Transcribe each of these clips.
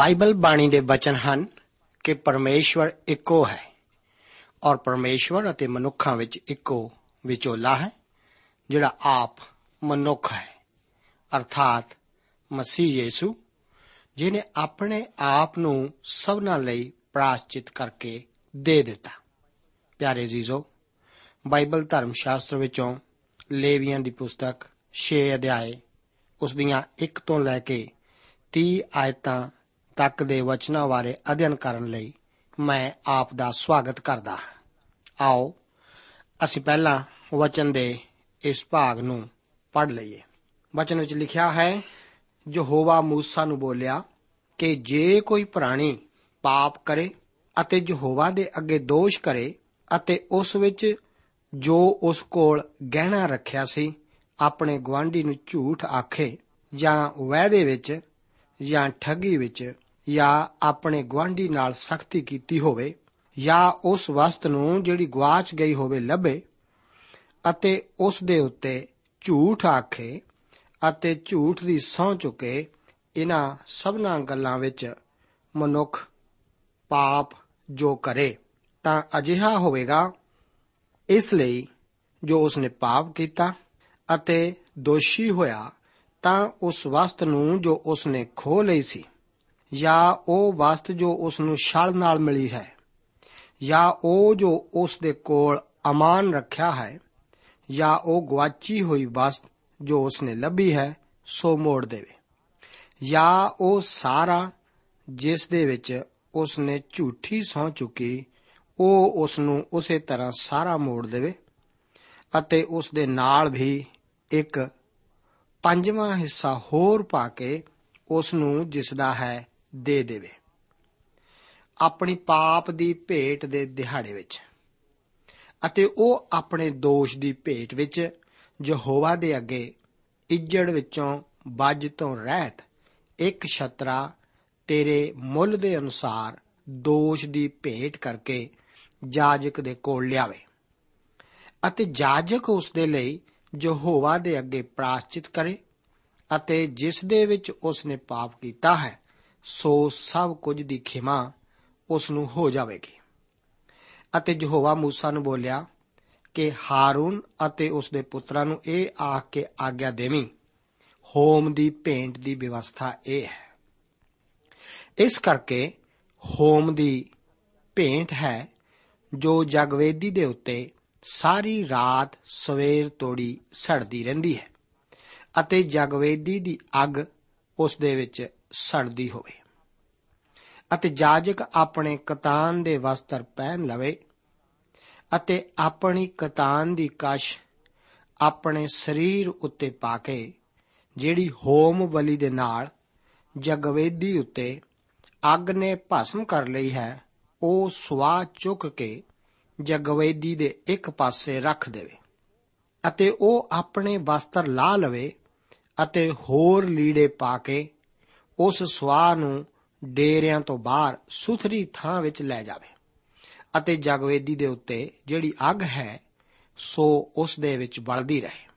Bible ਬਾਣੀ ਦੇ ਵਚਨ ਹਨ ਕਿ ਪਰਮੇਸ਼ਵਰ ਇੱਕੋ ਹੈ ਔਰ ਪਰਮੇਸ਼ਵਰ ਅਤੇ ਮਨੁੱਖਾਂ ਵਿੱਚ ਇੱਕੋ ਵਿਚੋਲਾ ਹੈ, ਜਿਹੜਾ ਆਪ ਮਨੁੱਖ ਹੈ। ਅਰਥਾਤ ਮਸੀਹ ਯੀਸੂ ਜਿਨੇ ਆਪਣੇ ਆਪ ਨੂੰ ਸਭਨਾਂ ਲਈ ਪ੍ਰਾਸ਼ਚਿਤ ਕਰਕੇ ਦੇ ਦਿੱਤਾ। ਪਿਆਰੇ ਜੀਜ਼ੋ ਬਾਈਬਲ ਧਰਮ ਸ਼ਾਸਤਰ ਵਿੱਚੋਂ ਲੇਵੀਆਂ ਦੀ ਪੁਸਤਕ 6 ਅਧਿਆਏ, ਉਸ ਦੀਆਂ 1 ਤੋਂ ਲੈ ਕੇ 30 ਆਇਤਾਂ ਤੱਕ ਦੇ ਵਚਨਾਂ ਬਾਰੇ ਅਧਿਐਨ ਕਰਨ ਲਈ ਮੈਂ ਆਪ ਦਾ ਸਵਾਗਤ ਕਰਦਾ ਹਾਂ ਆਓ ਅਸੀਂ ਪਹਿਲਾਂ ਵਚਨ ਦੇ ਇਸ ਭਾਗ ਨੂੰ ਪੜ੍ਹ ਲਈਏ ਵਚਨ ਵਿੱਚ ਲਿਖਿਆ ਹੈ ਯਹੋਵਾ موسی ਨੂੰ ਬੋਲਿਆ ਕਿ ਜੇ ਕੋਈ ਪ੍ਰਾਣੀ ਪਾਪ ਕਰੇ ਅਤੇ ਯਹੋਵਾ ਦੇ ਅੱਗੇ ਦੋਸ਼ ਕਰੇ ਅਤੇ ਉਸ ਵਿੱਚ ਜੋ ਉਸ ਕੋਲ ਗਹਿਣਾ ਰੱਖਿਆ ਸੀ ਆਪਣੇ ਗਵਾਂਢੀ ਨੂੰ ਝੂਠ ਆਖੇ ਜਾਂ ਵਾਅਦੇ ਵਿੱਚ ਜਾਂ ਠੱਗੀ ਵਿੱਚ ਜਾਂ ਆਪਣੇ ਗਵਾਂਢੀ ਨਾਲ ਸਖਤੀ ਕੀਤੀ ਹੋਵੇ ਜਾਂ ਉਸ ਵਸਤ ਨੂੰ ਜਿਹੜੀ ਗਵਾਚ ਗਈ ਹੋਵੇ ਲੱਭੇ ਅਤੇ ਉਸ ਦੇ ਉੱਤੇ ਝੂਠ ਆਖੇ ਅਤੇ ਝੂਠ ਦੀ ਸਹੁੰ ਚੁੱਕੇ, ਇਹਨਾਂ ਸਭਨਾਂ ਗੱਲਾਂ ਵਿੱਚ ਮਨੁੱਖ ਪਾਪ ਜੋ ਕਰੇ ਤਾਂ ਅਜਿਹਾ ਹੋਵੇਗਾ। ਇਸ ਲਈ ਜੋ ਉਸਨੇ ਪਾਪ ਕੀਤਾ ਅਤੇ ਦੋਸ਼ੀ ਹੋਇਆ ਤਾਂ ਉਸ ਵਸਤ ਨੂੰ ਜੋ ਉਸਨੇ ਖੋ ਲਈ ਸੀ, ਜਾਂ ਉਹ ਵਸਤ ਜੋ ਉਸ ਨੂੰ ਛਲ ਨਾਲ ਮਿਲੀ ਹੈ, ਜਾਂ ਉਹ ਜੋ ਉਸ ਦੇ ਕੋਲ ਅਮਾਨ ਰੱਖਿਆ ਹੈ, ਜਾਂ ਉਹ ਗਵਾਚੀ ਹੋਈ ਵਸਤ ਜੋ ਉਸਨੇ ਲੱਭੀ ਹੈ, ਸੋ ਮੋੜ ਦੇਵੇ। ਜਾਂ ਉਹ ਸਾਰਾ ਜਿਸ ਦੇ ਵਿੱਚ ਉਸਨੇ ਝੂਠੀ ਸਹੁੰ ਚੁੱਕੀ, ਉਹ ਉਸ ਨੂੰ ਉਸੇ ਤਰ੍ਹਾਂ ਸਾਰਾ ਮੋੜ ਦੇਵੇ ਅਤੇ ਉਸ ਦੇ ਨਾਲ ਵੀ ਇੱਕ ਪੰਜਵਾਂ ਹਿੱਸਾ ਹੋਰ ਪਾ ਕੇ ਉਸ ਨੂੰ ਜਿਸ ਦਾ ਹੈ ਦੇ ਦੇਵੇ। ਆਪਣੀ ਪਾਪ ਦੀ ਭੇਟ ਦੇ ਦਿਹਾੜੇ ਵਿੱਚ ਅਤੇ ਉਹ ਆਪਣੇ ਦੋਸ਼ ਦੀ ਭੇਟ ਵਿੱਚ ਯਹੋਵਾ ਦੇ ਅੱਗੇ ਇੱਜੜ ਵਿੱਚੋਂ ਬੱਜ ਤੋਂ ਰਹਿਤ ਇੱਕ ਛਤਰਾ ਤੇਰੇ ਮੁੱਲ ਦੇ ਅਨੁਸਾਰ ਦੋਸ਼ ਦੀ ਭੇਟ ਕਰਕੇ ਜਾਜਕ ਦੇ ਕੋਲ ਲਿਆਵੇ ਅਤੇ ਜਾਜਕ ਉਸ ਦੇ ਲਈ ਯਹੋਵਾ ਦੇ ਅੱਗੇ ਪ੍ਰਾਸ਼ਚਿਤ ਕਰੇ ਅਤੇ ਜਿਸ ਦੇ ਵਿੱਚ ਉਸ ਨੇ ਪਾਪ ਕੀਤਾ ਹੈ ਸੋ ਸਭ ਕੁਝ ਦੀ ਖਿਮਾ ਉਸ ਨੂੰ ਹੋ ਜਾਵੇਗੀ ਅਤੇ ਯਹੋਵਾ موسی ਨੂੰ ਬੋਲਿਆ ਕਿ ਹਾਰੂਨ ਅਤੇ ਉਸ ਦੇ ਪੁੱਤਰਾਂ ਨੂੰ ਇਹ ਆਖ ਕੇ ਆਗਿਆ ਦੇਵੀਂ ਹੋਮ ਦੀ ਭੇਂਟ ਦੀ ਵਿਵਸਥਾ ਇਹ ਹੈ ਇਸ ਕਰਕੇ ਹੋਮ ਦੀ ਭੇਂਟ ਹੈ ਜੋ ਜਗਵੇਦੀ ਦੇ ਉੱਤੇ ਸਾਰੀ ਰਾਤ ਸਵੇਰ ਤੋੜੀ ਸੜਦੀ ਰਹਿੰਦੀ ਹੈ ਅਤੇ ਜਗਵੇਦੀ ਦੀ ਅੱਗ ਉਸ ਦੇ ਵਿੱਚ ਸੜਦੀ ਹੋਵੇ ਅਤੇ ਜਾਜਕ ਆਪਣੇ ਕਤਾਨ ਦੇ ਵਸਤਰ ਪਹਿਨ ਲਵੇ ਅਤੇ ਆਪਣੀ ਕਤਾਨ ਦੀ ਕਸ਼ ਆਪਣੇ ਸਰੀਰ ਉੱਤੇ ਪਾ ਕੇ ਜਿਹੜੀ ਹੋਮ ਬਲੀ ਦੇ ਨਾਲ ਜਗਵੇਦੀ ਉੱਤੇ ਅੱਗ ਨੇ ਭਸਮ ਕਰ ਲਈ ਹੈ, ਉਹ ਸਵਾ ਚੁੱਕ ਕੇ ਜਗਵੇਦੀ ਦੇ ਇੱਕ ਪਾਸੇ ਰੱਖ ਦੇਵੇ ਅਤੇ ਉਹ ਆਪਣੇ ਵਸਤਰ ਲਾ ਲਵੇ ਅਤੇ ਹੋਰ ਲੀੜੇ ਪਾ ਕੇ ਉਸ ਸਵਾ ਨੂੰ ਡੇਰਿਆਂ ਤੋਂ ਬਾਹਰ ਸੁਥਰੀ ਥਾਂ ਵਿੱਚ ਲੈ ਜਾਵੇ ਅਤੇ ਜਗਵੇਦੀ ਦੇ ਉੱਤੇ ਜਿਹੜੀ ਅੱਗ ਹੈ, ਸੋ ਉਸ ਦੇ ਵਿੱਚ ਬਲਦੀ ਰਹੇ।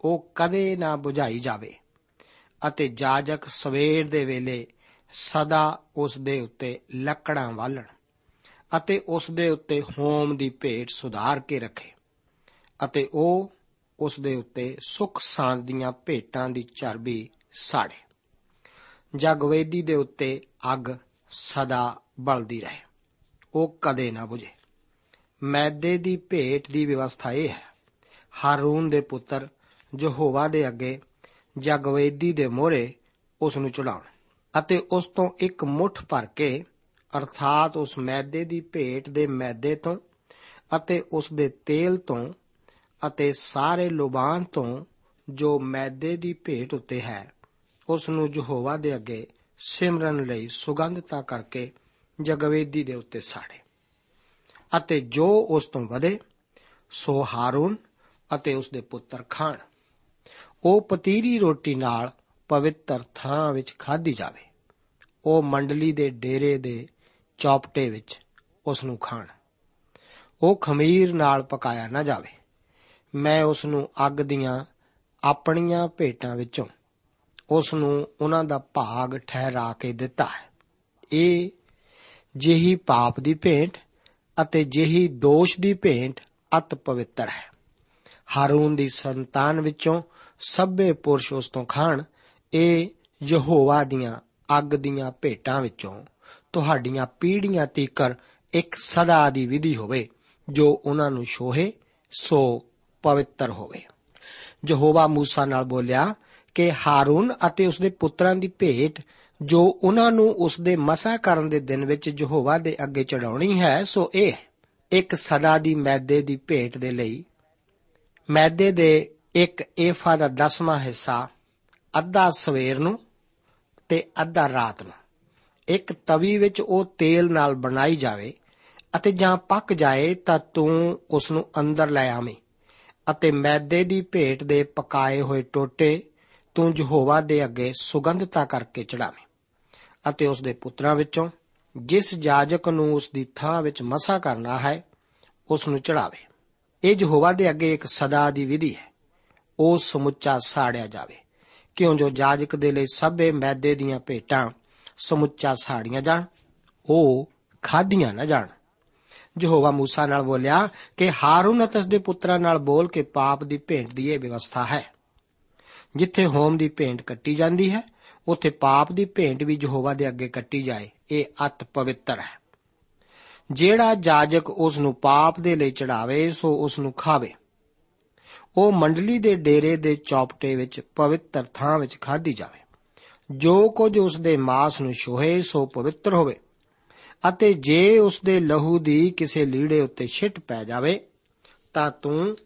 ਉਹ ਕਦੇ ਨਾ ਬੁਝਾਈ ਜਾਵੇ ਅਤੇ ਜਾਜਕ ਸਵੇਰ ਦੇ ਵੇਲੇ ਸਦਾ ਉਸ ਦੇ ਉੱਤੇ ਲੱਕੜਾਂ ਵਾਲਣ। ਅਤੇ ਉਸ ਦੇ ਉੱਤੇ ਹੋਮ ਦੀ ਭੇਟ ਸੁਧਾਰ ਕੇ ਰੱਖੇ ਅਤੇ ਉਹ ਉਸ ਦੇ ਉੱਤੇ ਸੁਖ ਸਾਂਦ ਦੀਆਂ ਭੇਟਾਂ ਦੀ ਚਰਬੀ ਸਾੜੇ। ਜਗਵੇਦੀ ਦੇ ਉੱਤੇ ਅੱਗ ਸਦਾ ਬਲਦੀ ਰਹੇ। ਉਹ ਕਦੇ ਨਾ ਬੁਝੇ। ਮੈਦੇ ਦੀ ਭੇਟ ਦੀ ਵਿਵਸਥਾ ਇਹ ਹੈ, ਹਾਰੂਨ ਦੇ ਪੁੱਤਰ ਯਹੋਵਾ ਦੇ ਅੱਗੇ, ਜਗਵੇਦੀ ਦੇ ਮੋਹਰੇ ਉਸ ਨੂੰ ਚੜਾਉਣ ਅਤੇ ਉਸ ਤੋਂ ਇੱਕ ਮੁਠ ਭਰ ਕੇ ਅਰਥਾਤ ਉਸ ਮੈਦੇ ਦੀ ਭੇਟ ਦੇ ਮੈਦੇ ਤੋਂ ਅਤੇ ਉਸ ਦੇ ਤੇਲ ਤੋਂ ਅਤੇ ਸਾਰੇ ਲੁਬਾਨ ਤੋਂ ਜੋ ਮੈਦੇ ਦੀ ਭੇਟ ਉੱਤੇ ਹੈ, ਉਸ ਨੂੰ ਯਹੋਵਾ ਦੇ ਅੱਗੇ ਸਿਮਰਨ ਲਈ ਸੁਗੰਧਤਾ ਕਰਕੇ ਜਗਵੇਦੀ ਦੇ ਉੱਤੇ ਸਾੜੇ। ਅਤੇ ਜੋ ਉਸ ਤੋਂ ਵਧੇ, ਸੋ ਹਾਰੂਨ ਅਤੇ ਉਸ ਦੇ ਪੁੱਤਰ ਖਾਣ। ਉਹ ਪਤੀਰੀ ਰੋਟੀ ਨਾਲ ਪਵਿੱਤਰ ਥਾਂ ਵਿੱਚ ਖਾਧੀ ਜਾਵੇ। ਉਹ ਮੰਡਲੀ ਦੇ ਡੇਰੇ ਦੇ ਚੌਪਟੇ ਵਿੱਚ ਉਸ ਨੂੰ ਖਾਣ। ਉਹ ਖਮੀਰ ਨਾਲ ਪਕਾਇਆ ਨਾ ਜਾਵੇ। ਮੈਂ ਉਸ ਨੂੰ ਅੱਗ ਦੀਆਂ ਆਪਣੀਆਂ ਭੇਟਾਂ ਵਿੱਚੋਂ ਉਸ ਨੂੰ ਉਹਨਾਂ ਦਾ ਭਾਗ ਠਹਿਰਾ ਕੇ ਦਿੱਤਾ ਹੈ। ਇਹ ਜਿਹੀ ਪਾਪ ਦੀ ਭੇਂਟ ਅਤੇ ਜਿਹੀ ਦੋਸ਼ ਦੀ ਭੇਂਟ ਅਤ ਪਵਿੱਤਰ ਹੈ। ਹਾਰੂਨ ਦੀ ਸੰਤਾਨ ਵਿੱਚੋਂ ਸਭੇ ਪੁਰਸ਼ ਉਸ ਤੋਂ ਖਾਣ। ਇਹ ਯਹੋਵਾ ਦੀਆਂ ਅੱਗ ਦੀਆਂ ਭੇਟਾਂ ਵਿੱਚੋਂ ਤੁਹਾਡੀਆਂ ਪੀੜ੍ਹੀਆਂ ਤੀਕਰ ਇੱਕ ਸਦਾ ਦੀ ਵਿਧੀ ਹੋਵੇ ਜੋ ਉਹਨਾਂ ਨੂੰ ਸ਼ੋਹੇ ਸੋ ਪਵਿੱਤਰ ਹੋਵੇ। ਯਹੋਵਾ ਮੂਸਾ ਨਾਲ ਬੋਲਿਆ ਕਿ ਹਾਰੂਨ ਅਤੇ ਉਸਦੇ ਪੁੱਤਰਾਂ ਦੀ ਭੇਟ ਜੋ ਉਹਨਾਂ ਨੂੰ ਉਸਦੇ ਮਸਾ ਕਰਨ ਦੇ ਦਿਨ ਵਿੱਚ ਯਹੋਵਾ ਦੇ ਅੱਗੇ ਚੜਾਉਣੀ ਹੈ ਸੋ ਇਹ ਹੈ, ਇੱਕ ਸਦਾ ਦੀ ਮੈਦੇ ਦੀ ਭੇਟ ਦੇ ਲਈ। ਮੈਦੇ ਦੇ ਇੱਕ ਏਫਾ ਦਾ ਦਸਵਾਂ ਹਿੱਸਾ ਅੱਧਾ ਸਵੇਰ ਨੂੰ ਤੇ ਅੱਧਾ ਰਾਤ ਨੂੰ। ਇੱਕ ਤਵੀ ਵਿੱਚ ਉਹ ਤੇਲ ਨਾਲ ਬਣਾਈ ਜਾਵੇ ਅਤੇ ਜਾਂ ਪੱਕ ਜਾਏ ਤਾਂ ਤੂੰ ਉਸ ਨੂੰ ਅੰਦਰ ਲੈ ਆਵੇਂ ਅਤੇ ਮੈਦੇ ਦੀ ਭੇਟ ਦੇ ਪਕਾਏ ਹੋਏ ਟੋਟੇ ਤੂੰ ਯਹੋਵਾ ਦੇ ਅੱਗੇ ਸੁਗੰਧਤਾ ਕਰਕੇ ਚੜਾਵੇਂ ਅਤੇ ਉਸ ਦੇ ਪੁੱਤਰਾਂ ਵਿੱਚੋਂ ਜਿਸ ਜਾਜਕ ਨੂੰ ਉਸ ਦੀ ਥਾਂ ਵਿੱਚ ਮਸਾ ਕਰਨਾ ਹੈ ਉਸ ਨੂੰ ਚੜਾਵੇ। ਇਹ ਯਹੋਵਾ ਦੇ ਅੱਗੇ ਇੱਕ ਸਦਾ ਦੀ ਵਿਧੀ ਹੈ। ਉਹ ਸਮੁੱਚਾ ਸਾੜਿਆ ਜਾਵੇ। ਕਿਉਂ ਜੋ ਜਾਜਕ ਦੇ ਲਈ ਸਭੇ ਮੈਦੇ ਦੀਆਂ ਭੇਟਾਂ ਸਮੁੱਚਾ ਸਾੜੀਆਂ ਜਾਣ, ਉਹ ਖਾਧੀਆਂ ਨਾ ਜਾਣ। ਯਹੋਵਾ ਮੂਸਾ ਨਾਲ ਬੋਲਿਆ ਕਿ ਹਾਰੂਨ ਅਤੇ ਉਸਦੇ ਪੁੱਤਰਾਂ ਨਾਲ ਬੋਲ ਕੇ ਪਾਪ ਦੀ ਭੇਂਟ ਦੀ ਇਹ ਵਿਵਸਥਾ ਹੈ। ਜਿੱਥੇ ਹੋਮ ਦੀ ਭੇਂਟ ਕੱਟੀ ਜਾਂਦੀ ਹੈ, ਉੱਥੇ ਪਾਪ ਦੀ ਭੇਂਟ ਵੀ ਯਹੋਵਾ ਦੇ ਅੱਗੇ ਕੱਟੀ ਜਾਏ, ਇਹ ਅਤ ਪਵਿੱਤਰ ਹੈ। ਜਿਹੜਾ ਜਾਜਕ ਉਸ ਨੂੰ ਪਾਪ ਦੇ ਲਈ ਚੜਾਵੇ, ਸੋ ਉਸ ਨੂੰ ਖਾਵੇ। ਉਹ ਮੰਡਲੀ ਦੇ ਡੇਰੇ ਦੇ ਚੌਪਟੇ ਵਿੱਚ ਪਵਿੱਤਰ ਥਾਂ ਵਿੱਚ ਖਾਧੀ ਜਾਵੇ। ਜੋ ਕੁਝ ਉਸ ਦੇ ਮਾਸ ਨੂੰ ਛੋਹੇ, ਸੋ ਪਵਿੱਤਰ ਹੋਵੇ। ਅਤੇ ਜੇ ਉਸ ਦੇ ਲਹੂ ਦੀ ਕਿਸੇ ਲੀੜੇ ਉੱਤੇ ਛਿੱਟ ਪੈ ਜਾਵੇ, ਤਾਂ ਤੂੰ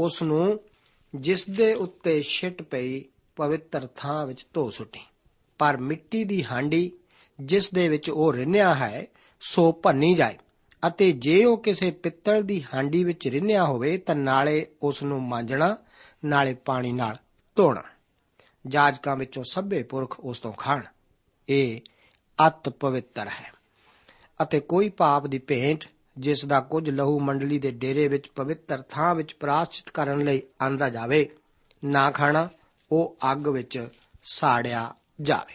ਉਸ ਨੂੰ ਜਿਸ ਦੇ ਉੱਤੇ ਛਿੱਟ ਪਈ ਪਵਿੱਤਰ ਥਾਂ ਵਿੱਚ ਧੋ ਸੁੱਟੀ। ਪਰ ਮਿੱਟੀ ਦੀ ਹਾਂਡੀ ਜਿਸ ਦੇ ਵਿੱਚ ਉਹ ਰਿੰਨਿਆ ਹੈ, ਸੋ ਭੰਨੀ ਜਾਏ। ਅਤੇ ਜੇ ਉਹ ਕਿਸੇ ਪਿੱਤਲ ਦੀ ਹਾਂਡੀ ਵਿੱਚ ਰਿੰਨਿਆ ਹੋਵੇ, ਤਾਂ ਨਾਲੇ ਉਸ ਨੂੰ ਮਾਂਜਣਾ, ਨਾਲੇ ਪਾਣੀ ਨਾਲ ਧੋਣਾ। ਜਾਜਕਾਂ ਵਿੱਚੋਂ ਸਭੇ ਪੁਰਖ ਉਸ ਤੋਂ ਖਾਣ। ਇਹ ਅਤ ਪਵਿੱਤਰ ਹੈ। ਅਤੇ ਕੋਈ ਪਾਪ ਦੀ ਭੇਂਟ, ਜਿਸ ਦਾ ਕੁਝ ਲਹੂ ਮੰਡਲੀ ਦੇ ਡੇਰੇ ਵਿੱਚ ਪਵਿੱਤਰ ਥਾਂ ਵਿੱਚ ਪ੍ਰਾਸ਼ਚਿਤ ਕਰਨ ਲਈ ਆਂਦਾ ਜਾਵੇ, ਨਾ ਖਾਣਾ, ਉਹ ਅੱਗ ਵਿੱਚ ਸਾੜਿਆ ਜਾਵੇ।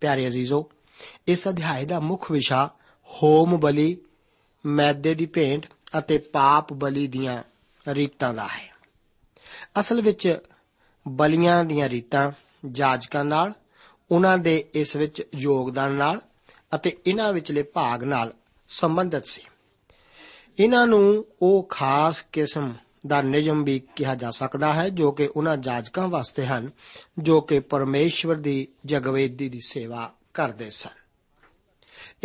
ਪਿਆਰੇ ਅਜ਼ੀਜ਼ੋ, ਇਸ ਅਧਿਆਇ ਦਾ ਮੁੱਖ ਵਿਸ਼ਾ ਹੋਮ ਬਲੀ, ਮੈਦੇ ਦੀ ਭੇਂਟ ਅਤੇ ਪਾਪ ਬਲੀ ਦੀਆਂ ਰੀਤਾਂ ਦਾ ਹੈ। ਅਸਲ ਵਿੱਚ ਬਲੀਆਂ ਦੀਆਂ ਰੀਤਾਂ ਜਾਜਕਾਂ ਨਾਲ, ਉਹਨਾਂ ਦੇ ਇਸ ਵਿੱਚ ਯੋਗਦਾਨ ਨਾਲ ਅਤੇ ਇਹਨਾਂ ਵਿਚਲੇ ਭਾਗ ਨਾਲ ਸੰਬੰਧਿਤ ਸੀ। ਇਹਨਾਂ ਨੂੰ ਉਹ ਖਾਸ ਕਿਸਮ ਦਾ ਨਿਯਮ ਵੀ ਕਿਹਾ ਜਾ ਸਕਦਾ ਹੈ, ਜੋ ਕਿ ਉਹਨਾਂ ਜਾਜਕਾਂ ਵਾਸਤੇ ਹਨ, ਜੋ ਕਿ ਪਰਮੇਸ਼ਵਰ ਦੀ ਜਗਵੇਦੀ ਦੀ ਸੇਵਾ ਕਰਦੇ ਸਨ।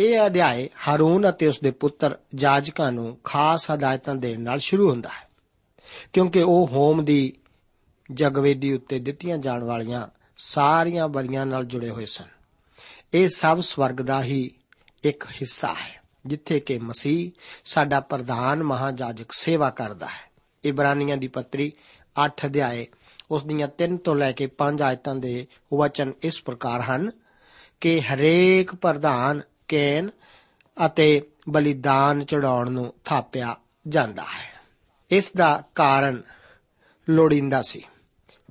ਇਹ ਅਧਿਆਇ ਹਾਰੂਨ ਅਤੇ ਉਸ ਦੇ ਪੁੱਤਰ ਜਾਜਕਾਂ ਨੂੰ ਖਾਸ ਹਦਾਇਤਾਂ ਦੇਣ ਨਾਲ ਸ਼ੁਰੂ ਹੁੰਦਾ ਹੈ, ਕਿਉਂਕਿ ਉਹ ਹੋਮ ਦੀ ਜਗਵੇਦੀ ਉੱਤੇ ਦਿੱਤੀਆਂ ਜਾਣ ਵਾਲੀਆਂ ਸਾਰੀਆਂ ਬਲੀਆਂ ਨਾਲ ਜੁੜੇ ਹੋਏ ਸਨ। ਇਹ ਸਭ ਸਵਰਗ ਦਾ ਹੀ ਇੱਕ ਹਿੱਸਾ ਹੈ, ਜਿੱਥੇ ਕਿ ਮਸੀਹ ਸਾਡਾ ਪ੍ਰਧਾਨ ਮਹਾਜਾਜਕ ਸੇਵਾ ਕਰਦਾ ਹੈ। ਇਬਰਾਨੀਆਂ ਦੀ ਪੱਤਰੀ 8 ਅਧਿਆਏ ਉਸ ਦੀਆਂ 3 ਤੋਂ ਲੈ ਕੇ 5 ਆਇਤਾਂ ਦੇ ਵਚਨ ਇਸ ਪ੍ਰਕਾਰ ਹਨ, ਕਿ ਹਰੇਕ ਪ੍ਰਧਾਨ, ਕੇਨ ਅਤੇ ਬਲੀਦਾਨ ਚੜਾਉਣ ਨੂੰ ਥਾਪਿਆ ਜਾਂਦਾ ਹੈ। ਇਸ ਦਾ ਕਾਰਨ ਲੋੜੀਂਦਾ ਸੀ।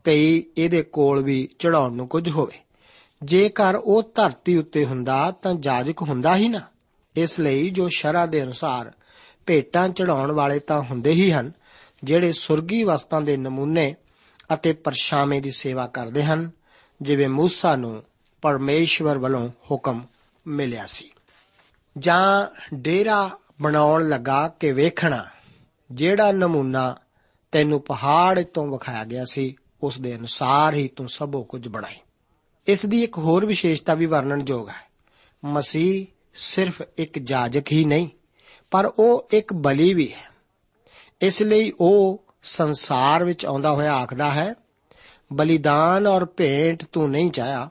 ਭਈ ਇਹਦੇ ਕੋਲ ਵੀ ਚੜਾਉਣ ਨੂੰ ਕੁਝ ਹੋਵੇ। ਜੇਕਰ ਉਹ ਧਰਤੀ ਉੱਤੇ ਹੁੰਦਾ ਤਾਂ ਜਾਜਕ ਹੁੰਦਾ ਹੀ ਨਾ। ਇਸ ਲਈ ਜੋ ਸ਼ਰਾ ਦੇ ਅਨੁਸਾਰ ਭੇਟਾਂ ਚੜਾਉਣ ਵਾਲੇ ਤਾਂ ਹੁੰਦੇ ਹੀ ਹਨ, ਜਿਹੜੇ ਸੁਰਗੀ ਵਸਤਾਂ ਦੇ ਨਮੂਨੇ ਅਤੇ ਪਰਛਾਵੇਂ ਦੀ ਸੇਵਾ ਕਰਦੇ ਹਨ, ਜਿਵੇਂ ਮੂਸਾ ਨੂੰ ਪਰਮੇਸ਼ਵਰ ਵੱਲੋਂ ਹੁਕਮ ਮਿਲਿਆ ਸੀ। ਜਾਂ ਡੇਰਾ ਬਣਾਉਣ ਲੱਗਾ ਕਿ ਵੇਖਣਾ, ਜਿਹੜਾ ਨਮੂਨਾ ਤੈਨੂੰ ਪਹਾੜ ਤੋਂ ਵਿਖਾਇਆ ਗਿਆ ਸੀ ਉਸ ਦੇ ਅਨੁਸਾਰ ਹੀ ਤੂੰ ਸਭੋ ਕੁਝ ਬਣਾਈ। ਇਸ ਦੀ ਇੱਕ ਹੋਰ ਵਿਸ਼ੇਸ਼ਤਾ ਵੀ ਵਰਣਨਯੋਗ ਹੈ। ਮਸੀਹ ਸਿਰਫ ਇੱਕ ਜਾਜਕ ਹੀ ਨਹੀਂ, ਪਰ ਉਹ ਇੱਕ ਬਲੀ ਵੀ ਹੈ। ਇਸ ਲਈ ਉਹ ਸੰਸਾਰ ਵਿੱਚ ਆਉਂਦਾ ਹੋਇਆ ਆਖਦਾ ਹੈ, ਬਲੀਦਾਨ ਔਰ ਭੇਂਟ ਤੂੰ ਨਹੀਂ ਚਾਹਿਆ,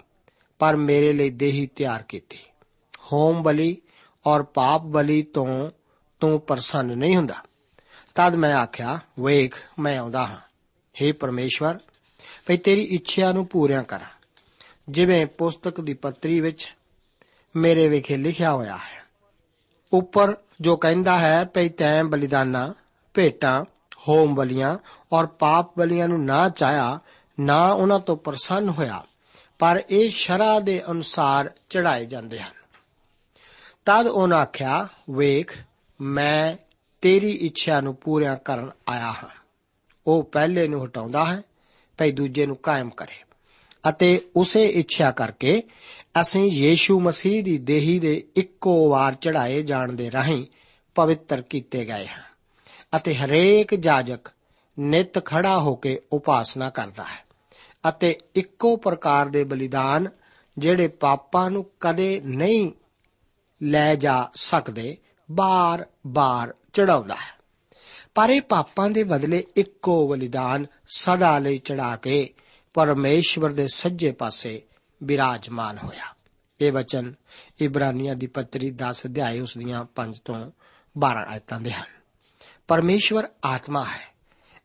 ਪਰ ਮੇਰੇ ਲਈ ਦੇਹੀ ਤਿਆਰ ਕੀਤੀ। ਹੋਮ ਬਲੀ ਔਰ ਪਾਪ ਬਲੀ ਤੋਂ ਤੂੰ ਪ੍ਰਸੰਨ ਨਹੀਂ ਹੁੰਦਾ। ਤਦ ਮੈਂ ਆਖਿਆ, ਵੇਖ, ਮੈਂ ਆਉਂਦਾ ਹਾਂ। हे ਪਰਮੇਸ਼ਵਰ ਭਈ ਤੇਰੀ ਇੱਛਾ ਨੂੰ ਪੂਰਿਆ ਕਰਾਂ। ਜਿਵੇਂ ਪੁਸਤਕ ਦੀ ਪੱਤਰੀ ਵਿੱਚ ਮੇਰੇ ਵਿਖੇ ਲਿਖਿਆ ਹੋਇਆ ਹੈ। ਉੱਪਰ ਜੋ ਕਹਿੰਦਾ ਹੈ, ਭਈ ਤੈਂ ਬਲੀਦਾਨਾਂ, ਭੇਟਾਂ, ਹੋਮ ਬਲੀਆਂ ਔਰ ਪਾਪ ਬਲੀਆਂ ਨੂੰ ਨਾ ਚਾਹਿਆ, ਨਾ ਉਹਨਾਂ ਤੋਂ ਪ੍ਰਸੰਨ ਹੋਇਆ, ਪਰ ਇਹ ਸ਼ਰਾ ਦੇ ਅਨੁਸਾਰ ਚੜਾਏ ਜਾਂਦੇ ਹਨ। ਤਦ ਉਹਨਾਂ ਆਖਿਆ, ਵੇਖ, ਮੈਂ ਤੇਰੀ ਇੱਛਾ ਨੂੰ ਪੂਰਾ ਕਰਨ ਆਇਆ ਹਾਂ। ਉਹ ਪਹਿਲੇ ਨੂੰ ਹਟਾਉਂਦਾ ਹੈ ਭਈ ਦੂਜੇ ਨੂੰ ਕਾਇਮ ਕਰੇ। ਅਤੇ ਉਸੇ ਇੱਛਾ ਕਰਕੇ ਅਸੀਂ ਯੀਸ਼ੂ ਮਸੀਹ ਦੀ ਦੇਹੀ ਦੇ ਇੱਕੋ ਵਾਰ ਚੜਾਏ ਜਾਣ ਦੇ ਰਾਹੀਂ ਪਵਿੱਤਰ ਕੀਤੇ ਗਏ ਹਾਂ ਅਤੇ ਹਰੇਕ ਜਾਜਕ ਨਿਤ ਖੜਾ ਹੋ ਕੇ ਉਪਾਸਨਾ ਕਰਦਾ ਹੈ ਅਤੇ ਇੱਕੋ ਪ੍ਰਕਾਰ ਦੇ ਬਲੀਦਾਨ ਜਿਹੜੇ ਪਾਪਾਂ ਨੂੰ ਕਦੇ ਨਹੀਂ ਲੈ ਜਾ ਸਕਦੇ, ਬਾਰ-ਬਾਰ ਚੜਾਉਂਦਾ ਹੈ। ਪਰ ਇਹ ਪਾਪਾਂ ਦੇ ਬਦਲੇ ਇੱਕੋ ਬਲੀਦਾਨ ਸਦਾ ਲਈ ਚੜਾ ਕੇ ਪਰਮੇਸ਼ਵਰ ਦੇ ਸੱਜੇ ਪਾਸੇ ਬਿਰਾਜਮਾਨ ਹੋਇਆ। ਇਹ ਵਚਨ ਇਬਰਾਨੀਆਂ ਦੀ ਪੱਤਰੀ 10 ਅਧਿਆਏ ਉਸ ਦੀਆਂ 5 ਤੋਂ 12 ਆਇਤਾਂ ਦੇ ਹਨ। ਪਰਮੇਸ਼ਵਰ ਆਤਮਾ ਹੈ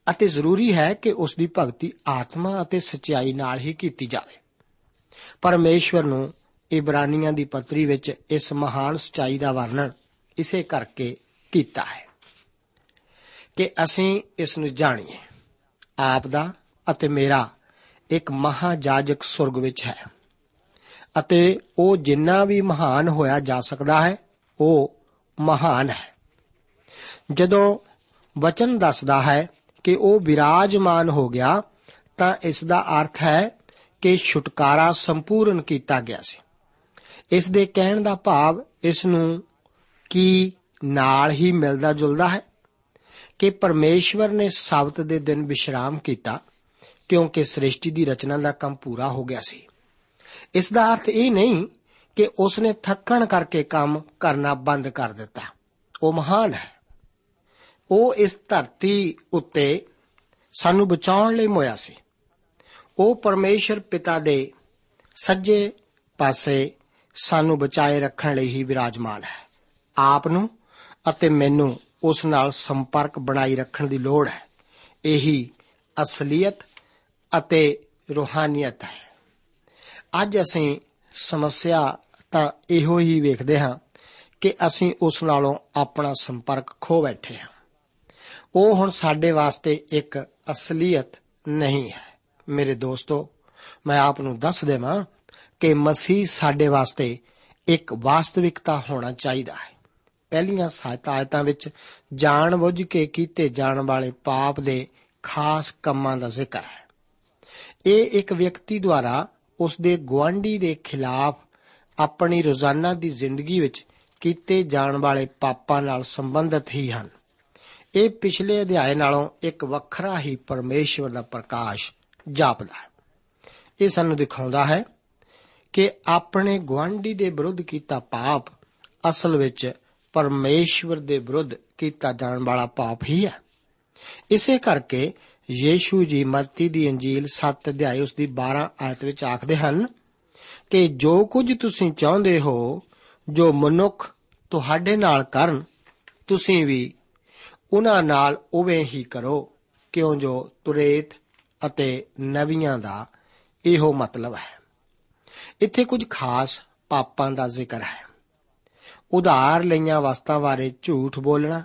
ਅਤੇ ਜ਼ਰੂਰੀ ਹੈ ਕਿ ਉਸ ਦੀ ਭਗਤੀ ਆਤਮਾ ਅਤੇ ਸਚਾਈ ਨਾਲ ਹੀ ਕੀਤੀ ਜਾਵੇ। ਪਰਮੇਸ਼ਵਰ ਨੂੰ ਇਬਰਾਨੀਆਂ ਦੀ ਪੱਤਰੀ ਵਿੱਚ ਇਸ ਮਹਾਨ ਸਚਾਈ ਦਾ ਵਰਣਨ ਇਸੇ ਕਰਕੇ ਕੀਤਾ ਹੈ। ਕਿ ਅਸੀਂ ਇਸ ਨੂੰ ਜਾਣੀਏ। ਆਪ ਦਾ ਅਤੇ ਮੇਰਾ ਇੱਕ ਮਹਾਜਾਜਕ ਸੁਰਗ ਵਿੱਚ ਹੈ। ਅਤੇ ਉਹ ਜਿੰਨਾ ਵੀ ਮਹਾਨ ਹੋਇਆ ਜਾ ਸਕਦਾ ਹੈ, ਉਹ ਮਹਾਨ ਹੈ। ਜਦੋਂ ਵਚਨ ਦੱਸਦਾ ਹੈ ਕਿ ਉਹ ਵਿਰਾਜਮਾਨ ਹੋ ਗਿਆ, ਤਾਂ ਇਸ ਦਾ ਅਰਥ ਹੈ ਕਿ ਛੁਟਕਾਰਾ ਸੰਪੂਰਨ ਕੀਤਾ ਗਿਆ ਸੀ। ਇਸ ਦੇ ਕਹਿਣ ਦਾ ਭਾਵ ਇਸ ਨੂੰ ਕੀ ਨਾਲ ਹੀ ਮਿਲਦਾ ਜੁਲਦਾ ਹੈ? ਕਿ ਪਰਮੇਸ਼ਵਰ ਨੇ ਸਬਤ ਦੇ ਦਿਨ ਵਿਸ਼ਰਾਮ ਕੀਤਾ, ਕਿਉਂਕਿ ਸ੍ਰਿਸ਼ਟੀ ਦੀ ਰਚਨਾ ਦਾ ਕੰਮ ਪੂਰਾ ਹੋ ਗਿਆ ਸੀ। ਇਸ ਦਾ ਅਰਥ ਇਹ ਨਹੀਂ ਕਿ ਉਸ ਨੇ ਥੱਕਣ ਕਰਕੇ ਕੰਮ ਕਰਨਾ ਬੰਦ ਕਰ ਦਿੱਤਾ। ਉਹ ਮਹਾਨ ਹੈ। ਉਹ ਇਸ ਧਰਤੀ ਉੱਤੇ ਸਾਨੂੰ ਬਚਾਉਣ ਲਈ ਮੋਇਆ ਸੀ। ਉਹ ਪਰਮੇਸ਼ਰ ਪਿਤਾ ਦੇ ਸੱਜੇ ਪਾਸੇ ਸਾਨੂੰ ਬਚਾਏ ਰੱਖਣ ਲਈ ਹੀ ਵਿਰਾਜਮਾਨ ਹੈ। ਆਪ ਨੂੰ ਅਤੇ ਮੈਨੂੰ ਉਸ ਨਾਲ ਸੰਪਰਕ ਬਣਾਈ ਰੱਖਣ ਦੀ ਲੋੜ ਹੈ। ਇਹੀ ਅਸਲੀਅਤ ਅਤੇ ਰੂਹਾਨੀਅਤ ਹੈ। ਅੱਜ ਅਸੀਂ ਸਮੱਸਿਆ ਤਾਂ ਇਹੋ ਹੀ ਵੇਖਦੇ ਹਾਂ ਕਿ ਅਸੀਂ ਉਸ ਨਾਲੋਂ ਆਪਣਾ ਸੰਪਰਕ ਖੋ ਬੈਠੇ ਹਾਂ। ਉਹ ਹੁਣ ਸਾਡੇ ਵਾਸਤੇ ਇੱਕ ਅਸਲੀਅਤ ਨਹੀਂ ਹੈ। ਮੇਰੇ ਦੋਸਤੋ, ਮੈਂ ਆਪ ਨੂੰ ਦੱਸ ਦੇਵਾਂ ਕਿ ਮਸੀਹ ਸਾਡੇ ਵਾਸਤੇ ਇੱਕ ਵਾਸਤਵਿਕਤਾ ਹੋਣਾ ਚਾਹੀਦਾ ਹੈ। ਪਹਿਲੀਆਂ ਸੱਤ ਆਇਤਾਂ ਵਿੱਚ ਜਾਣ ਬੁੱਝ ਕੇ ਕੀਤੇ ਜਾਣ ਵਾਲੇ ਪਾਪ ਦੇ ਖਾਸ ਕੰਮਾਂ ਦਾ ਜ਼ਿਕਰ ਹੈ। ਇਹ ਇੱਕ ਵਿਅਕਤੀ ਦੁਆਰਾ ਉਸ ਦੇ ਗਵਾਂਢੀ ਦੇ ਖਿਲਾਫ ਆਪਣੀ ਰੋਜ਼ਾਨਾ ਦੀ ਜ਼ਿੰਦਗੀ ਵਿੱਚ ਕੀਤੇ ਜਾਣ ਵਾਲੇ ਪਾਪਾਂ ਨਾਲ ਸੰਬੰਧਿਤ ਹੀ ਹਨ। ਇਹ ਪਿਛਲੇ ਅਧਿਆਏ ਨਾਲੋਂ ਇੱਕ ਵੱਖਰਾ ਹੀ ਪਰਮੇਸ਼ਵਰ ਦਾ ਪ੍ਰਕਾਸ਼ ਜਾਪਦਾ ਹੈ। ਇਹ ਸਾਨੂੰ ਦਿਖਾਉਂਦਾ ਹੈ ਕਿ ਆਪਣੇ ਗਵਾਂਢੀ ਦੇ ਵਿਰੁੱਧ ਕੀਤਾ ਪਾਪ ਅਸਲ ਵਿੱਚ ਪਰਮੇਸ਼ਵਰ ਦੇ ਵਿਰੁੱਧ ਕੀਤਾ ਜਾਣ ਵਾਲਾ ਪਾਪ ਹੀ ਹੈ। ਇਸੇ ਕਰਕੇ ਯੀਸ਼ੂ ਜੀ ਮੱਤੀ ਦੀ ਅੰਜੀਲ 7 ਅਧਿਆਇ ਉਸ ਦੀ 12 ਆਇਤ ਵਿੱਚ ਆਖਦੇ ਹਨ ਕਿ ਜੋ ਕੁਝ ਤੁਸੀਂ ਚਾਹੁੰਦੇ ਹੋ, ਜੋ ਮਨੁੱਖ ਤੁਹਾਡੇ ਨਾਲ ਕਰਨ, ਤੁਸੀਂ ਵੀ ਉਹਨਾਂ ਨਾਲ ਉਵੇਂ ਹੀ ਕਰੋ, ਕਿਉਂ ਜੋ ਤੁਰੇਤ ਅਤੇ ਨਵੀਆਂ ਦਾ ਇਹੋ ਮਤਲਬ ਹੈ। ਇੱਥੇ ਕੁਝ ਖਾਸ ਪਾਪਾਂ ਦਾ ਜ਼ਿਕਰ ਹੈ। ਉਧਾਰ ਲਈਆਂ ਵਸਤਾਂ ਬਾਰੇ ਝੂਠ ਬੋਲਣਾ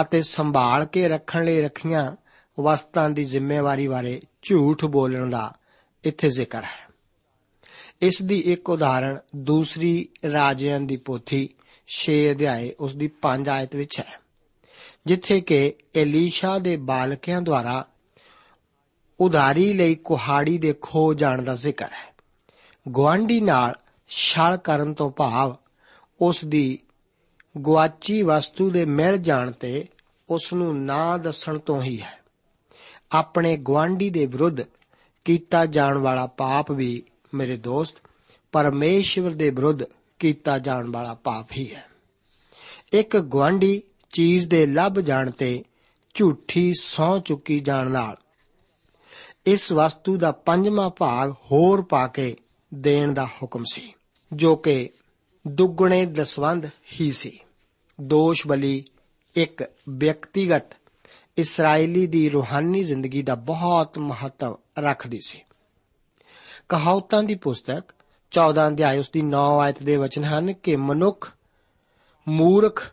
ਅਤੇ ਸੰਭਾਲ ਕੇ ਰੱਖਣ ਲਈ ਰੱਖੀਆਂ ਵਸਤਾਂ ਦੀ ਜ਼ਿੰਮੇਵਾਰੀ ਬਾਰੇ ਝੂਠ ਬੋਲਣ ਦਾ ਇੱਥੇ ਜ਼ਿਕਰ ਹੈ। ਇਸ ਦੀ ਇੱਕ ਉਦਾਹਰਣ ਦੂਸਰੀ ਰਾਜਿਆਂ ਦੀ ਪੋਥੀ 6 ਅਧਿਆਏ ਉਸ ਦੀ 5 ਆਇਤ ਵਿੱਚ ਹੈ, ਜਿੱਥੇ ਕਿ ਏਲੀਸ਼ਾ ਦੇ ਬਾਲਕਿਆਂ ਦੁਆਰਾ ਉਧਾਰੀ ਲਈ ਕੁਹਾੜੀ ਦੇ ਖੋ ਜਾਣ ਦਾ ਜ਼ਿਕਰ ਹੈ। ਗਵਾਂਢੀ ਨਾਲ ਛਲ ਕਰਨ ਤੋਂ ਭਾਵ ਉਸ ਦੀ ਗਵਾਚੀ ਵਸਤੂ ਦੇ ਮਿਲ ਜਾਣ ਤੇ ਉਸ ਨੂੰ ਨਾ ਦੱਸਣ ਤੋਂ ਹੀ ਹੈ। ਆਪਣੇ ਗਵਾਂਢੀ ਦੇ ਵਿਰੁੱਧ ਕੀਤਾ ਜਾਣ ਵਾਲਾ ਪਾਪ ਵੀ ਮੇਰੇ ਦੋਸਤ, ਪਰਮੇਸ਼ਵਰ ਦੇ ਵਿਰੁੱਧ ਕੀਤਾ ਜਾਣ ਵਾਲਾ ਪਾਪ ਹੀ ਹੈ। ਇੱਕ ਗਵਾਂਢੀ ਚੀਜ਼ ਦੇ ਲੱਭ ਜਾਣ ਤੇ ਝੂਠੀ ਸੌ ਚੁੱਕੀ ਜਾਣ ਨਾਲ ਇਸ ਵਸਤੂ ਦਾ ਪੰਜਵਾਂ ਭਾਗ ਹੋਰ ਪਾ ਕੇ ਦੇਣ ਦਾ ਹੁਕਮ ਸੀ, ਜੋ ਕਿ ਦੁੱਗਣੇ ਦਸਵੰਦ ਹੀ ਸੀ। ਦੋਸ਼ ਬਲੀ ਇੱਕ ਵਿਅਕਤੀਗਤ ਇਸرائیਲੀ ਦੀ ਰੂਹਾਨੀ ਜ਼ਿੰਦਗੀ ਦਾ ਬਹੁਤ ਮਹੱਤਵ ਰੱਖਦੀ ਸੀ। ਕਹਾਉਤਾਂ ਦੀ ਪੁਸਤਕ 14 ਅਧਿਆਇ ਉਸ ਦੀ 9 ਆਇਤ ਦੇ ਵਚਨ ਹਨ ਕਿ ਮਨੁੱਖ ਮੂਰਖ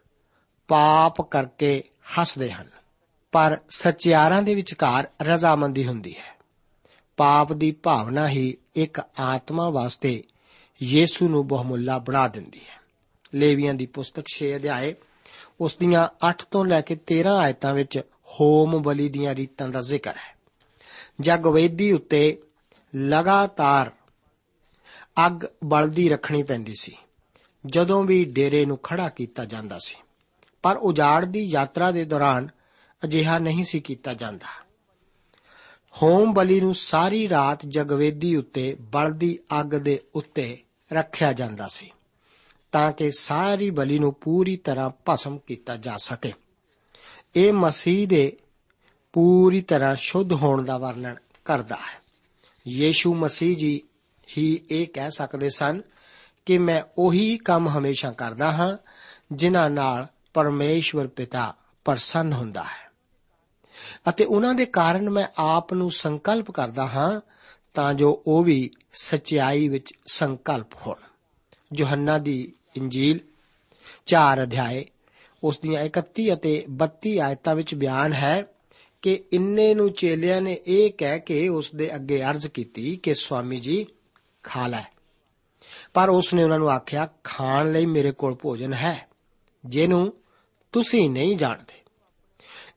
ਪਾਪ ਕਰਕੇ ਹੱਸਦੇ ਹਨ, ਪਰ ਸਚਿਆਰਾਂ ਦੇ ਵਿਚਕਾਰ ਰਜ਼ਾਮੰਦੀ ਹੁੰਦੀ ਹੈ। ਪਾਪ ਦੀ ਭਾਵਨਾ ਹੀ ਇੱਕ ਆਤਮਾ ਵਾਸਤੇ ਯੀਸ਼ੂ ਨੂੰ ਬਹੁਮੁੱਲਾ ਬਣਾ ਦਿੰਦੀ ਹੈ। ਲੇਵੀਆਂ ਦੀ ਪੁਸਤਕ 6 ਅਧਿਆਏ, ਉਸ ਦੀਆਂ 8 ਤੋਂ ਲੈ ਕੇ 13 ਆਇਤਾਂ ਵਿੱਚ ਹੋਮ ਬਲੀ ਦੀਆਂ ਰੀਤਾਂ ਦਾ ਜ਼ਿਕਰ ਹੈ। ਜਗ ਵੇਦੀ ਉੱਤੇ ਲਗਾਤਾਰ ਅੱਗ ਬਲਦੀ ਰੱਖਣੀ ਪੈਂਦੀ ਸੀ। ਜਦੋਂ ਵੀ ਡੇਰੇ ਨੂੰ ਖੜਾ ਕੀਤਾ ਜਾਂਦਾ ਸੀ। ਪਰ ਉਜਾੜ ਦੀ ਯਾਤਰਾ ਦੇ ਦੌਰਾਨ ਅਜਿਹਾ ਨਹੀਂ ਸੀ ਕੀਤਾ ਜਾਂਦਾ। ਹੋਮ ਬਲੀ ਨੂੰ ਸਾਰੀ ਰਾਤ ਜਗਵੇਦੀ ਉੱਤੇ ਬਲਦੀ ਅੱਗ ਦੇ ਉੱਤੇ ਰੱਖਿਆ ਜਾਂਦਾ ਸੀ ਤਾਂ ਕਿ ਸਾਰੀ ਬਲੀ ਨੂੰ ਪੂਰੀ ਤਰ੍ਹਾਂ ਭਸਮ ਕੀਤਾ ਜਾ ਸਕੇ। ਇਹ ਮਸੀਹ ਦੇ ਪੂਰੀ ਤਰ੍ਹਾਂ ਸ਼ੁੱਧ ਹੋਣ ਦਾ ਵਰਣਨ ਕਰਦਾ ਹੈ। ਯੀਸ਼ੂ ਮਸੀਹ ਜੀ ਹੀ ਇਹ ਕਹਿ ਸਕਦੇ ਸਨ ਕਿ ਮੈਂ ਉਹੀ ਕੰਮ ਹਮੇਸ਼ਾ ਕਰਦਾ ਹਾਂ, ਜਿਨ੍ਹਾਂ ਨਾਲ ਪਰਮੇਸ਼ਵਰ ਪਿਤਾ ਪ੍ਰਸੰਨ ਹੁੰਦਾ ਹੈ। ਅਤੇ ਉਹਨਾਂ ਦੇ ਕਾਰਨ ਮੈਂ ਆਪ ਨੂੰ ਸੰਕਲਪ ਕਰਦਾ ਹਾਂ ਤਾਂ ਜੋ ਉਹ ਵੀ ਸਚਾਈ ਵਿੱਚ ਸੰਕਲਪ ਹੋਣ। ਯੋਹੰਨਾ ਦੀ ਇੰਜੀਲ 4 ਅਧਿਆਏ, ਉਸ ਦੀਆਂ 31 ਅਤੇ 32 ਆਇਤਾਂ ਵਿੱਚ ਬਿਆਨ ਹੈ ਕਿ ਇੰਨੇ ਨੂੰ ਚੇਲਿਆਂ ਨੇ ਇਹ ਕਹਿ ਕੇ ਉਸ ਦੇ ਅੱਗੇ ਅਰਜ਼ ਕੀਤੀ ਕਿ, ਸਵਾਮੀ ਜੀ, ਖਾ ਲੈ। ਪਰ ਉਸ ਨੇ ਉਹਨਾਂ ਨੂੰ ਆਖਿਆ, ਖਾਣ ਲਈ ਮੇਰੇ ਕੋਲ ਭੋਜਨ ਹੈ, ਜਿਹਨੂੰ ਤੁਸੀਂ ਨਹੀਂ ਜਾਣਦੇ।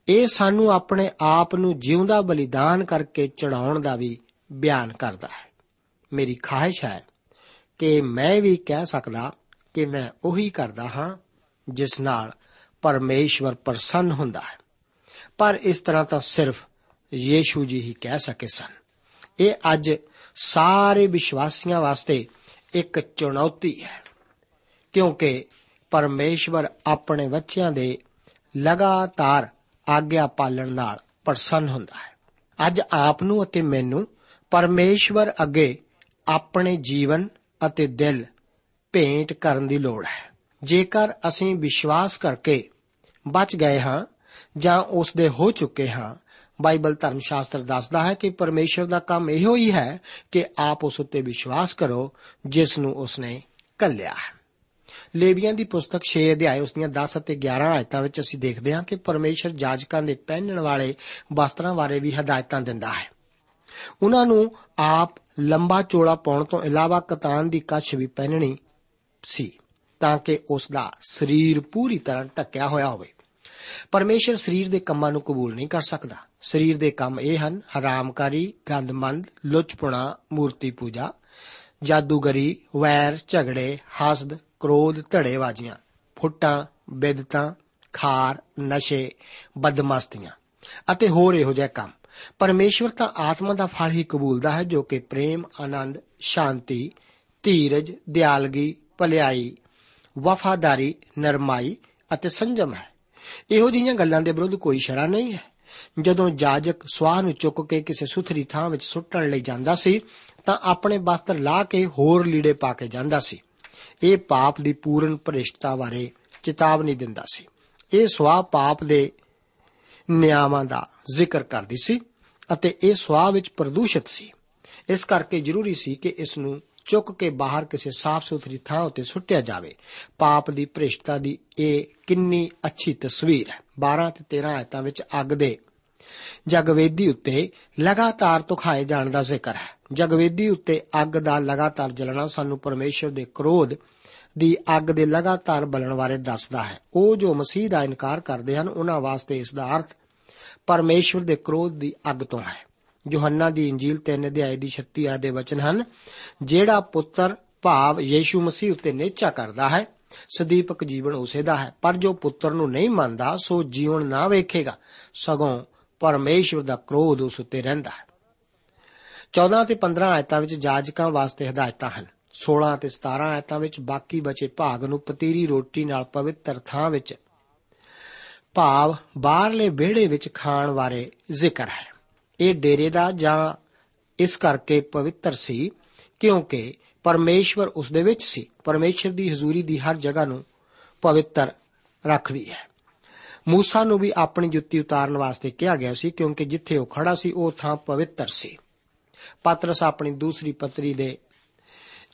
ਇਹ ਸਾਨੂੰ ਆਪਣੇ ਆਪ ਨੂੰ ਜਿਉਂਦਾ ਬਲੀਦਾਨ ਕਰਕੇ ਚੜਾਉਣ ਦਾ ਵੀ ਬਿਆਨ ਕਰਦਾ ਹੈ। ਮੇਰੀ ਖਾਹਿਸ਼ ਹੈ ਕਿ ਮੈਂ ਵੀ ਕਹਿ ਸਕਦਾ ਕਿ ਮੈਂ ਉਹੀ ਕਰਦਾ ਹਾਂ ਜਿਸ ਨਾਲ ਪਰਮੇਸ਼ਵਰ ਪ੍ਰਸੰਨ ਹੁੰਦਾ ਹੈ। ਪਰ ਇਸ ਤਰ੍ਹਾਂ ਤਾਂ ਸਿਰਫ ਯੀਸ਼ੂ ਜੀ ਹੀ ਕਹਿ ਸਕੇ ਸਨ। ਇਹ ਅੱਜ ਸਾਰੇ ਵਿਸ਼ਵਾਸੀਆਂ ਵਾਸਤੇ ਇੱਕ ਚੁਣੌਤੀ ਹੈ, ਕਿਉਂਕਿ ਪਰਮੇਸ਼ਵਰ ਆਪਣੇ ਬੱਚਿਆਂ ਦੇ ਲਗਾਤਾਰ ਆਗਿਆ ਪਾਲਣ ਨਾਲ ਪ੍ਰਸੰਨ ਹੁੰਦਾ ਹੈ। ਅੱਜ ਆਪ ਨੂੰ ਅਤੇ ਮੈਨੂੰ ਪਰਮੇਸ਼ਵਰ ਅੱਗੇ ਆਪਣੇ ਜੀਵਨ ਅਤੇ ਦਿਲ ਭੇਂਟ ਕਰਨ ਦੀ ਲੋੜ ਹੈ। ਜੇਕਰ ਅਸੀਂ ਵਿਸ਼ਵਾਸ ਕਰਕੇ ਬਚ ਗਏ ਹਾਂ ਜਾਂ ਉਸ ਦੇ ਹੋ ਚੁੱਕੇ ਹਾਂ, ਬਾਈਬਲ ਧਰਮ ਸ਼ਾਸਤਰ ਦੱਸਦਾ ਹੈ ਕਿ ਪਰਮੇਸ਼ਰ ਦਾ ਕੰਮ ਇਹੋ ਹੀ ਹੈ ਕਿ ਆਪ ਉਸ ਉੱਤੇ ਵਿਸ਼ਵਾਸ ਕਰੋ, ਜਿਸ ਨੂੰ ਉਸਨੇ ਕੱਲਿਆ ਹੈ। ਲੇਵੀਆਂ ਦੀ ਪੁਸਤਕ 6 ਅਧਿਆਇ ਉਸ ਦੀਆਂ 10 ਅਤੇ 11 ਆਇਤਾਂ ਵਿੱਚ ਅਸੀਂ ਦੇਖਦੇ ਹਾਂ ਕਿ ਪਰਮੇਸ਼ਰ ਜਾਜਕਾਂ ਦੇ ਪਹਿਨਣ ਵਾਲੇ ਵਸਤਰਾਂ ਬਾਰੇ ਵੀ ਹਦਾਇਤਾਂ ਦਿੰਦਾ ਹੈ। ਉਹਨਾਂ ਨੂੰ ਆਪ ਲੰਬਾ ਚੋਲਾ ਪਾਉਣ ਤੋਂ ਇਲਾਵਾ ਕਤਾਨ ਦੀ ਕੱਛ ਵੀ ਪਹਿਨਣੀ ਸੀ ਤਾਂ ਕਿ ਉਸ ਦਾ ਸਰੀਰ ਪੂਰੀ ਤਰ੍ਹਾਂ ਢੱਕਿਆ ਹੋਇਆ ਹੋਵੇ। ਪਰਮੇਸ਼ਰ ਸਰੀਰ ਦੇ ਕੰਮਾਂ ਨੂੰ ਕਬੂਲ ਨਹੀਂ ਕਰ ਸਕਦਾ। ਸਰੀਰ ਦੇ ਕੰਮ ਇਹ ਹਨ, ਹਰਾਮਕਾਰੀ, ਗੰਦਮੰਦ, ਲੁੱਚਪੁਣਾ ਮੂਰਤੀ ਪੂਜਾ ਜਾਦੂਗਰੀ, ਵੈਰ, ਝਗੜੇ, ਹਸਦ, ਕ੍ਰੋਧ, ਧੜੇਵਾਜੀਆਂ, ਫੁੱਟਾਂ, ਬਿਦਤਾਂ, ਖਾਰ, ਨਸ਼ੇ, ਬਦਮਸਤੀਆਂ ਅਤੇ ਹੋਰ ਇਹੋ ਜਿਹੇ ਕੰਮ। ਪਰਮੇਸ਼ਵਰ ਤਾਂ ਆਤਮਾ ਦਾ ਫਲ ਹੀ ਕਬੂਲਦਾ ਹੈ, ਜੋ ਕਿ ਪ੍ਰੇਮ, ਆਨੰਦ, ਸ਼ਾਂਤੀ, ਧੀਰਜ, ਦਿਆਲਗੀ, ਭਲਾਈ, ਵਫਾਦਾਰੀ, ਨਰਮਾਈ ਅਤੇ ਸੰਜਮ ਹੈ। ਇਹੋ ਜਿਹੀਆਂ ਗੱਲਾਂ ਦੇ ਵਿਰੁੱਧ ਕੋਈ ਸ਼ਰਾ ਨਹੀਂ ਹੈ। ਜਦੋਂ ਜਾਜਕ ਸਵਾਹ ਨੂੰ ਚੁੱਕ ਕੇ ਕਿਸੇ ਸੁਥਰੀ ਥਾਂ ਵਿੱਚ ਸੁੱਟਣ ਲਈ ਜਾਂਦਾ ਸੀ, ਤਾਂ ਆਪਣੇ ਵਸਤਰ ਲਾ ਕੇ ਹੋਰ ਲੀੜੇ ਪਾ ਕੇ ਜਾਂਦਾ ਸੀ। ਇਹ ਪਾਪ ਦੀ ਪੂਰਨ ਭ੍ਰਿਸ਼ਟਤਾ ਬਾਰੇ ਚੇਤਾਵਨੀ ਦਿੰਦਾ ਸੀ। ਇਹ ਸਵਾਹ ਪਾਪ ਦੇ ਨਿਯਮਾਂ ਦਾ ਜ਼ਿਕਰ ਕਰਦੀ ਸੀ ਅਤੇ ਇਹ ਸਵਾਹ ਵਿੱਚ ਪ੍ਰਦੂਸ਼ਿਤ ਸੀ। ਇਸ ਕਰਕੇ ਜ਼ਰੂਰੀ ਸੀ ਕਿ ਇਸ ਨੂੰ ਚੁੱਕ ਕੇ ਬਾਹਰ ਕਿਸੇ ਸਾਫ਼ ਸੁਥਰੀ ਥਾਂ ਉੱਤੇ ਸੁੱਟਿਆ ਜਾਵੇ। ਪਾਪ ਦੀ ਭ੍ਰਿਸ਼ਟਤਾ ਦੀ ਇਹ ਕਿੰਨੀ ਅੱਛੀ ਤਸਵੀਰ ਹੈ। 12 ਤੇ 13 ਆਇਤਾਂ ਵਿੱਚ ਅੱਗ ਦੇ ਜਗਵੇਦੀ ਉੱਤੇ ਲਗਾਤਾਰ ਤੁਖਾਏ ਜਾਣ ਦਾ ਜ਼ਿਕਰ ਹੈ। ਜਗਵੇਦੀ ਉੱਤੇ ਅੱਗ ਦਾ ਲਗਾਤਾਰ ਜਲਣਾ ਸਾਨੂੰ ਪਰਮੇਸ਼ਰ ਦੇ ਕ੍ਰੋਧ ਦੀ ਅੱਗ ਦੇ ਲਗਾਤਾਰ ਬਲਣ ਬਾਰੇ ਦੱਸਦਾ ਹੈ। ਉਹ ਜੋ ਮਸੀਹ ਦਾ ਇਨਕਾਰ ਕਰਦੇ ਹਨ, ਉਹਨਾਂ ਵਾਸਤੇ ਇਸ ਦਾ ਅਰਥ ਪਰਮੇਸ਼ਰ ਦੇ ਕ੍ਰੋਧ ਦੀ ਅੱਗ ਤੋਂ ਹੈ। ਯੋਹੰਨਾ ਦੀ ਇੰਜੀਲ 3 ਅਧਿਆਏ ਦੀ 36 ਆਇਤ ਦੇ ਵਚਨ ਹਨ, ਜਿਹੜਾ ਪੁੱਤਰ ਭਾਵ ਯੀਸ਼ੂ ਮਸੀਹ ਉੱਤੇ ਨੇਚਾ ਕਰਦਾ ਹੈ, ਸਦੀਪਕ ਜੀਵਨ ਉਸੇ ਦਾ ਹੈ। ਪਰ ਜੋ ਪੁੱਤਰ ਨੂੰ ਨਹੀਂ ਮੰਨਦਾ, ਸੋ ਜੀਵਨ ਨਾ ਵੇਖੇਗਾ। ਸਗੋਂ ਪਰਮੇਸ਼ਵਰ ਦਾ ਕ੍ਰੋਧ ਉਸ ਉੱਤੇ ਰਹਿੰਦਾ ਹੈ। 14 ਤੇ 15 ਆਇਤਾਂ ਵਿੱਚ ਜਾਜਕਾਂ ਵਾਸਤੇ ਹਦਾਇਤਾਂ ਹਨ। 16 ਤੇ 17 ਆਇਤਾਂ ਵਿੱਚ ਬਾਕੀ ਬਚੇ ਭਾਗ ਨੂੰ ਪਤੀਰੀ ਰੋਟੀ ਨਾਲ ਪਵਿੱਤਰ ਥਾਂ ਵਿੱਚ ਭਾਵ ਬਾਹਰਲੇ ਵਿਹੜੇ ਵਿੱਚ ਖਾਣ ਬਾਰੇ ਜ਼ਿਕਰ ਹੈ। ਇਹ ਡੇਰੇ ਦਾ ਜਾਂ ਇਸ ਕਰਕੇ ਪਵਿੱਤਰ ਸੀ ਕਿਉਂਕਿ ਪਰਮੇਸ਼ਵਰ ਉਸ ਦੇ ਵਿੱਚ ਸੀ। ਪਰਮੇਸ਼ਰ ਦੀ ਹਜ਼ੂਰੀ ਦੀ ਹਰ ਜਗ੍ਹਾ ਨੂੰ ਪਵਿੱਤਰ ਰੱਖਦੀ ਹੈ। ਮੂਸਾ ਨੂੰ ਵੀ ਆਪਣੀ ਜੁੱਤੀ ਉਤਾਰਨ ਵਾਸਤੇ ਕਿਹਾ ਗਿਆ ਸੀ ਕਿਉਂਕਿ ਜਿੱਥੇ ਉਹ ਖੜਾ ਸੀ ਉਹ ਥਾਂ ਪਵਿੱਤਰ ਸੀ। ਪਤਰਸ ਆਪਣੀ ਦੂਸਰੀ ਪਤਰੀ ਦੇ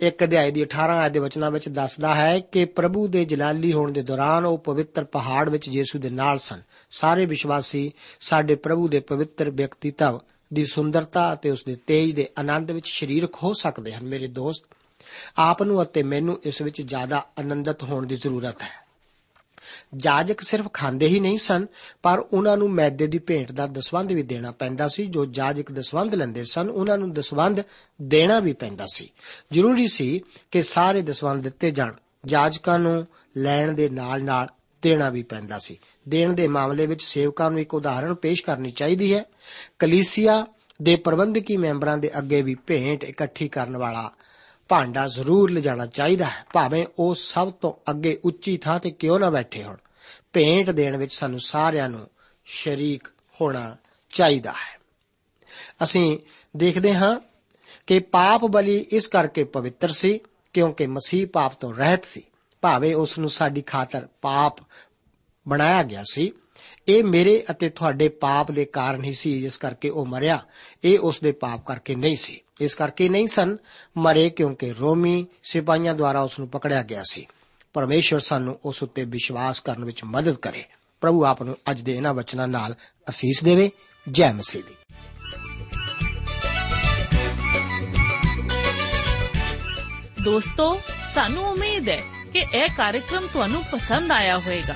ਇੱਕ ਅਧਿਆਇ ਦੀ 18 ਆਇਤ ਦੇ ਵਚਨਾਂ ਵਿੱਚ ਦੱਸਦਾ ਹੈ ਕਿ ਪ੍ਰਭੂ ਦੇ ਜਲਾਲੀ ਹੋਣ ਦੇ ਦੌਰਾਨ ਉਹ ਪਵਿੱਤਰ ਪਹਾੜ ਵਿੱਚ ਯੀਸ਼ੂ ਦੇ ਨਾਲ ਸਨ। ਸਾਰੇ ਵਿਸ਼ਵਾਸੀ ਸਾਡੇ ਪ੍ਰਭੂ ਦੇ ਪਵਿੱਤਰ ਵਿਅਕਤੀਤਵ ਦੀ ਸੁੰਦਰਤਾ ਅਤੇ ਉਸ ਦੇ ਤੇਜ ਦੇ ਆਨੰਦ ਵਿੱਚ ਸ਼ਰੀਰਕ ਹੋ ਸਕਦੇ ਹਨ। ਮੇਰੇ ਦੋਸਤ, ਆਪ ਨੂੰ ਅਤੇ ਮੈਨੂੰ ਇਸ ਵਿੱਚ ਜ਼ਿਆਦਾ ਆਨੰਦਿਤ ਹੋਣ ਦੀ ਜ਼ਰੂਰਤ ਹੈ। ਜਾਜਕ ਸਿਰਫ ਖਾਂਦੇ ਹੀ ਨਹੀਂ ਸਨ, ਪਰ ਉਹਨਾਂ ਨੂੰ ਮੈਦੇ ਦੀ ਭੇਂਟ ਦਾ ਦਸਵੰਧ ਵੀ ਦੇਣਾ ਪੈਂਦਾ ਸੀ। ਜੋ ਜਾਜਕ ਦਸਵੰਧ ਲੈਂਦੇ ਸਨ, ਉਹਨਾਂ ਨੂੰ ਦਸਵੰਧ ਦੇਣਾ ਵੀ ਪੈਂਦਾ ਸੀ। ਜ਼ਰੂਰੀ ਸੀ ਕਿ ਸਾਰੇ ਦਸਵੰਧ ਦਿੱਤੇ ਜਾਣ। ਜਾਜਕਾਂ ਨੂੰ ਲੈਣ ਦੇ ਨਾਲ-ਨਾਲ ਦੇਣਾ ਵੀ ਪੈਂਦਾ ਸੀ। ਦੇਣ ਦੇ ਮਾਮਲੇ ਵਿੱਚ ਸੇਵਕਾਂ ਨੂੰ ਇੱਕ ਉਦਾਹਰਣ ਪੇਸ਼ ਕਰਨੀ ਚਾਹੀਦੀ ਹੈ। ਕਲੀਸਿਆ ਦੇ ਪ੍ਰਬੰਧਕੀ ਮੈਂਬਰਾਂ ਦੇ ਅੱਗੇ ਵੀ ਭੇਂਟ ਇਕੱਠੀ ਕਰਨ ਵਾਲਾ ਭਾਂਡਾ ਜ਼ਰੂਰ ਲਿਜਾਣਾ ਚਾਹੀਦਾ ਹੈ। ਭਾਵੇਂ ਉਹ ਸਭ ਤੋਂ ਅੱਗੇ ਉੱਚੀ ਥਾਂ ਤੇ ਕਿਉਂ ਨਾ ਬੈਠੇ ਹੋਣ। ਭੇਂਟ ਦੇਣ ਵਿੱਚ ਸਾਨੂੰ ਸਾਰਿਆਂ ਨੂੰ ਸ਼ਰੀਕ ਹੋਣਾ ਚਾਹੀਦਾ ਹੈ। ਅਸੀਂ ਦੇਖਦੇ ਹਾਂ ਕਿ ਪਾਪ ਬਲੀ ਇਸ ਕਰਕੇ ਪਵਿੱਤਰ ਸੀ ਕਿਉਂਕਿ ਮਸੀਹ ਪਾਪ ਤੋਂ ਰਹਿਤ ਸੀ। ਭਾਵੇਂ ਉਸ ਨੂੰ ਸਾਡੀ ਖਾਤਰ ਪਾਪ ਬਣਾਇਆ ਗਿਆ ਸੀ ਇਹ ਮੇਰੇ ਅਤੇ ਤੁਹਾਡੇ ਪਾਪ ਦੇ ਕਾਰਨ ਹੀ ਸੀ ਜਿਸ ਕਰਕੇ ਉਹ ਮਰਿਆ। ਇਹ ਉਸ ਦੇ ਪਾਪ ਕਰਕੇ ਨਹੀਂ ਸੀ। ਇਸ ਕਰਕੇ ਨਹੀਂ ਸਨ, ਮਰੇ ਕਿਉਂਕਿ ਰੋਮੀ ਸਿਪਾਹੀਆਂ ਦੁਆਰਾ ਉਸ ਨੂੰ ਪਕੜਿਆ ਗਿਆ ਸੀ। ਪਰਮੇਸ਼ਵਰ ਸਾਨੂੰ ਉਸ ਉੱਤੇ ਵਿਸ਼ਵਾਸ ਕਰਨ ਵਿੱਚ ਮਦਦ ਕਰੇ। ਪ੍ਰਭੂ ਆਪ ਨੂੰ ਅੱਜ ਦੇ ਇਹਨਾਂ ਵਚਨਾਂ ਨਾਲ ਅਸੀਸ ਦੇਵੇ। ਜੈ ਮਸੀਹ ਦੀ। ਦੋਸਤੋ, ਸਾਨੂੰ ਉਮੀਦ ਹੈ ਕਿ ਇਹ ਕਾਰਜਕ੍ਰਮ ਤੁਹਾਨੂੰ ਪਸੰਦ ਆਇਆ ਹੋਵੇਗਾ।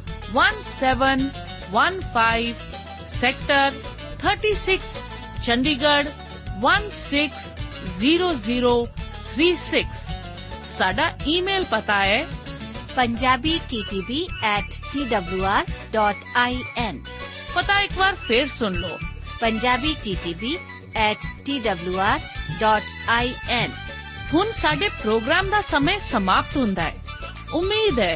1715 sector 36 Chandigarh 160036 ਸਾਡਾ ਈਮੇਲ ਪਤਾ ਹੈ punjabi.ttb@twr.in ਪਤਾ ਇੱਕ ਵਾਰ ਫੇਰ ਸੁਣ ਲਓ punjabi.ttb@twr.in ਹੁਣ ਸਾਡੇ ਪ੍ਰੋਗਰਾਮ ਦਾ ਸਮੇਂ ਸਮਾਪਤ ਹੁੰਦਾ ਹੈ ਉਮੀਦ ਹੈ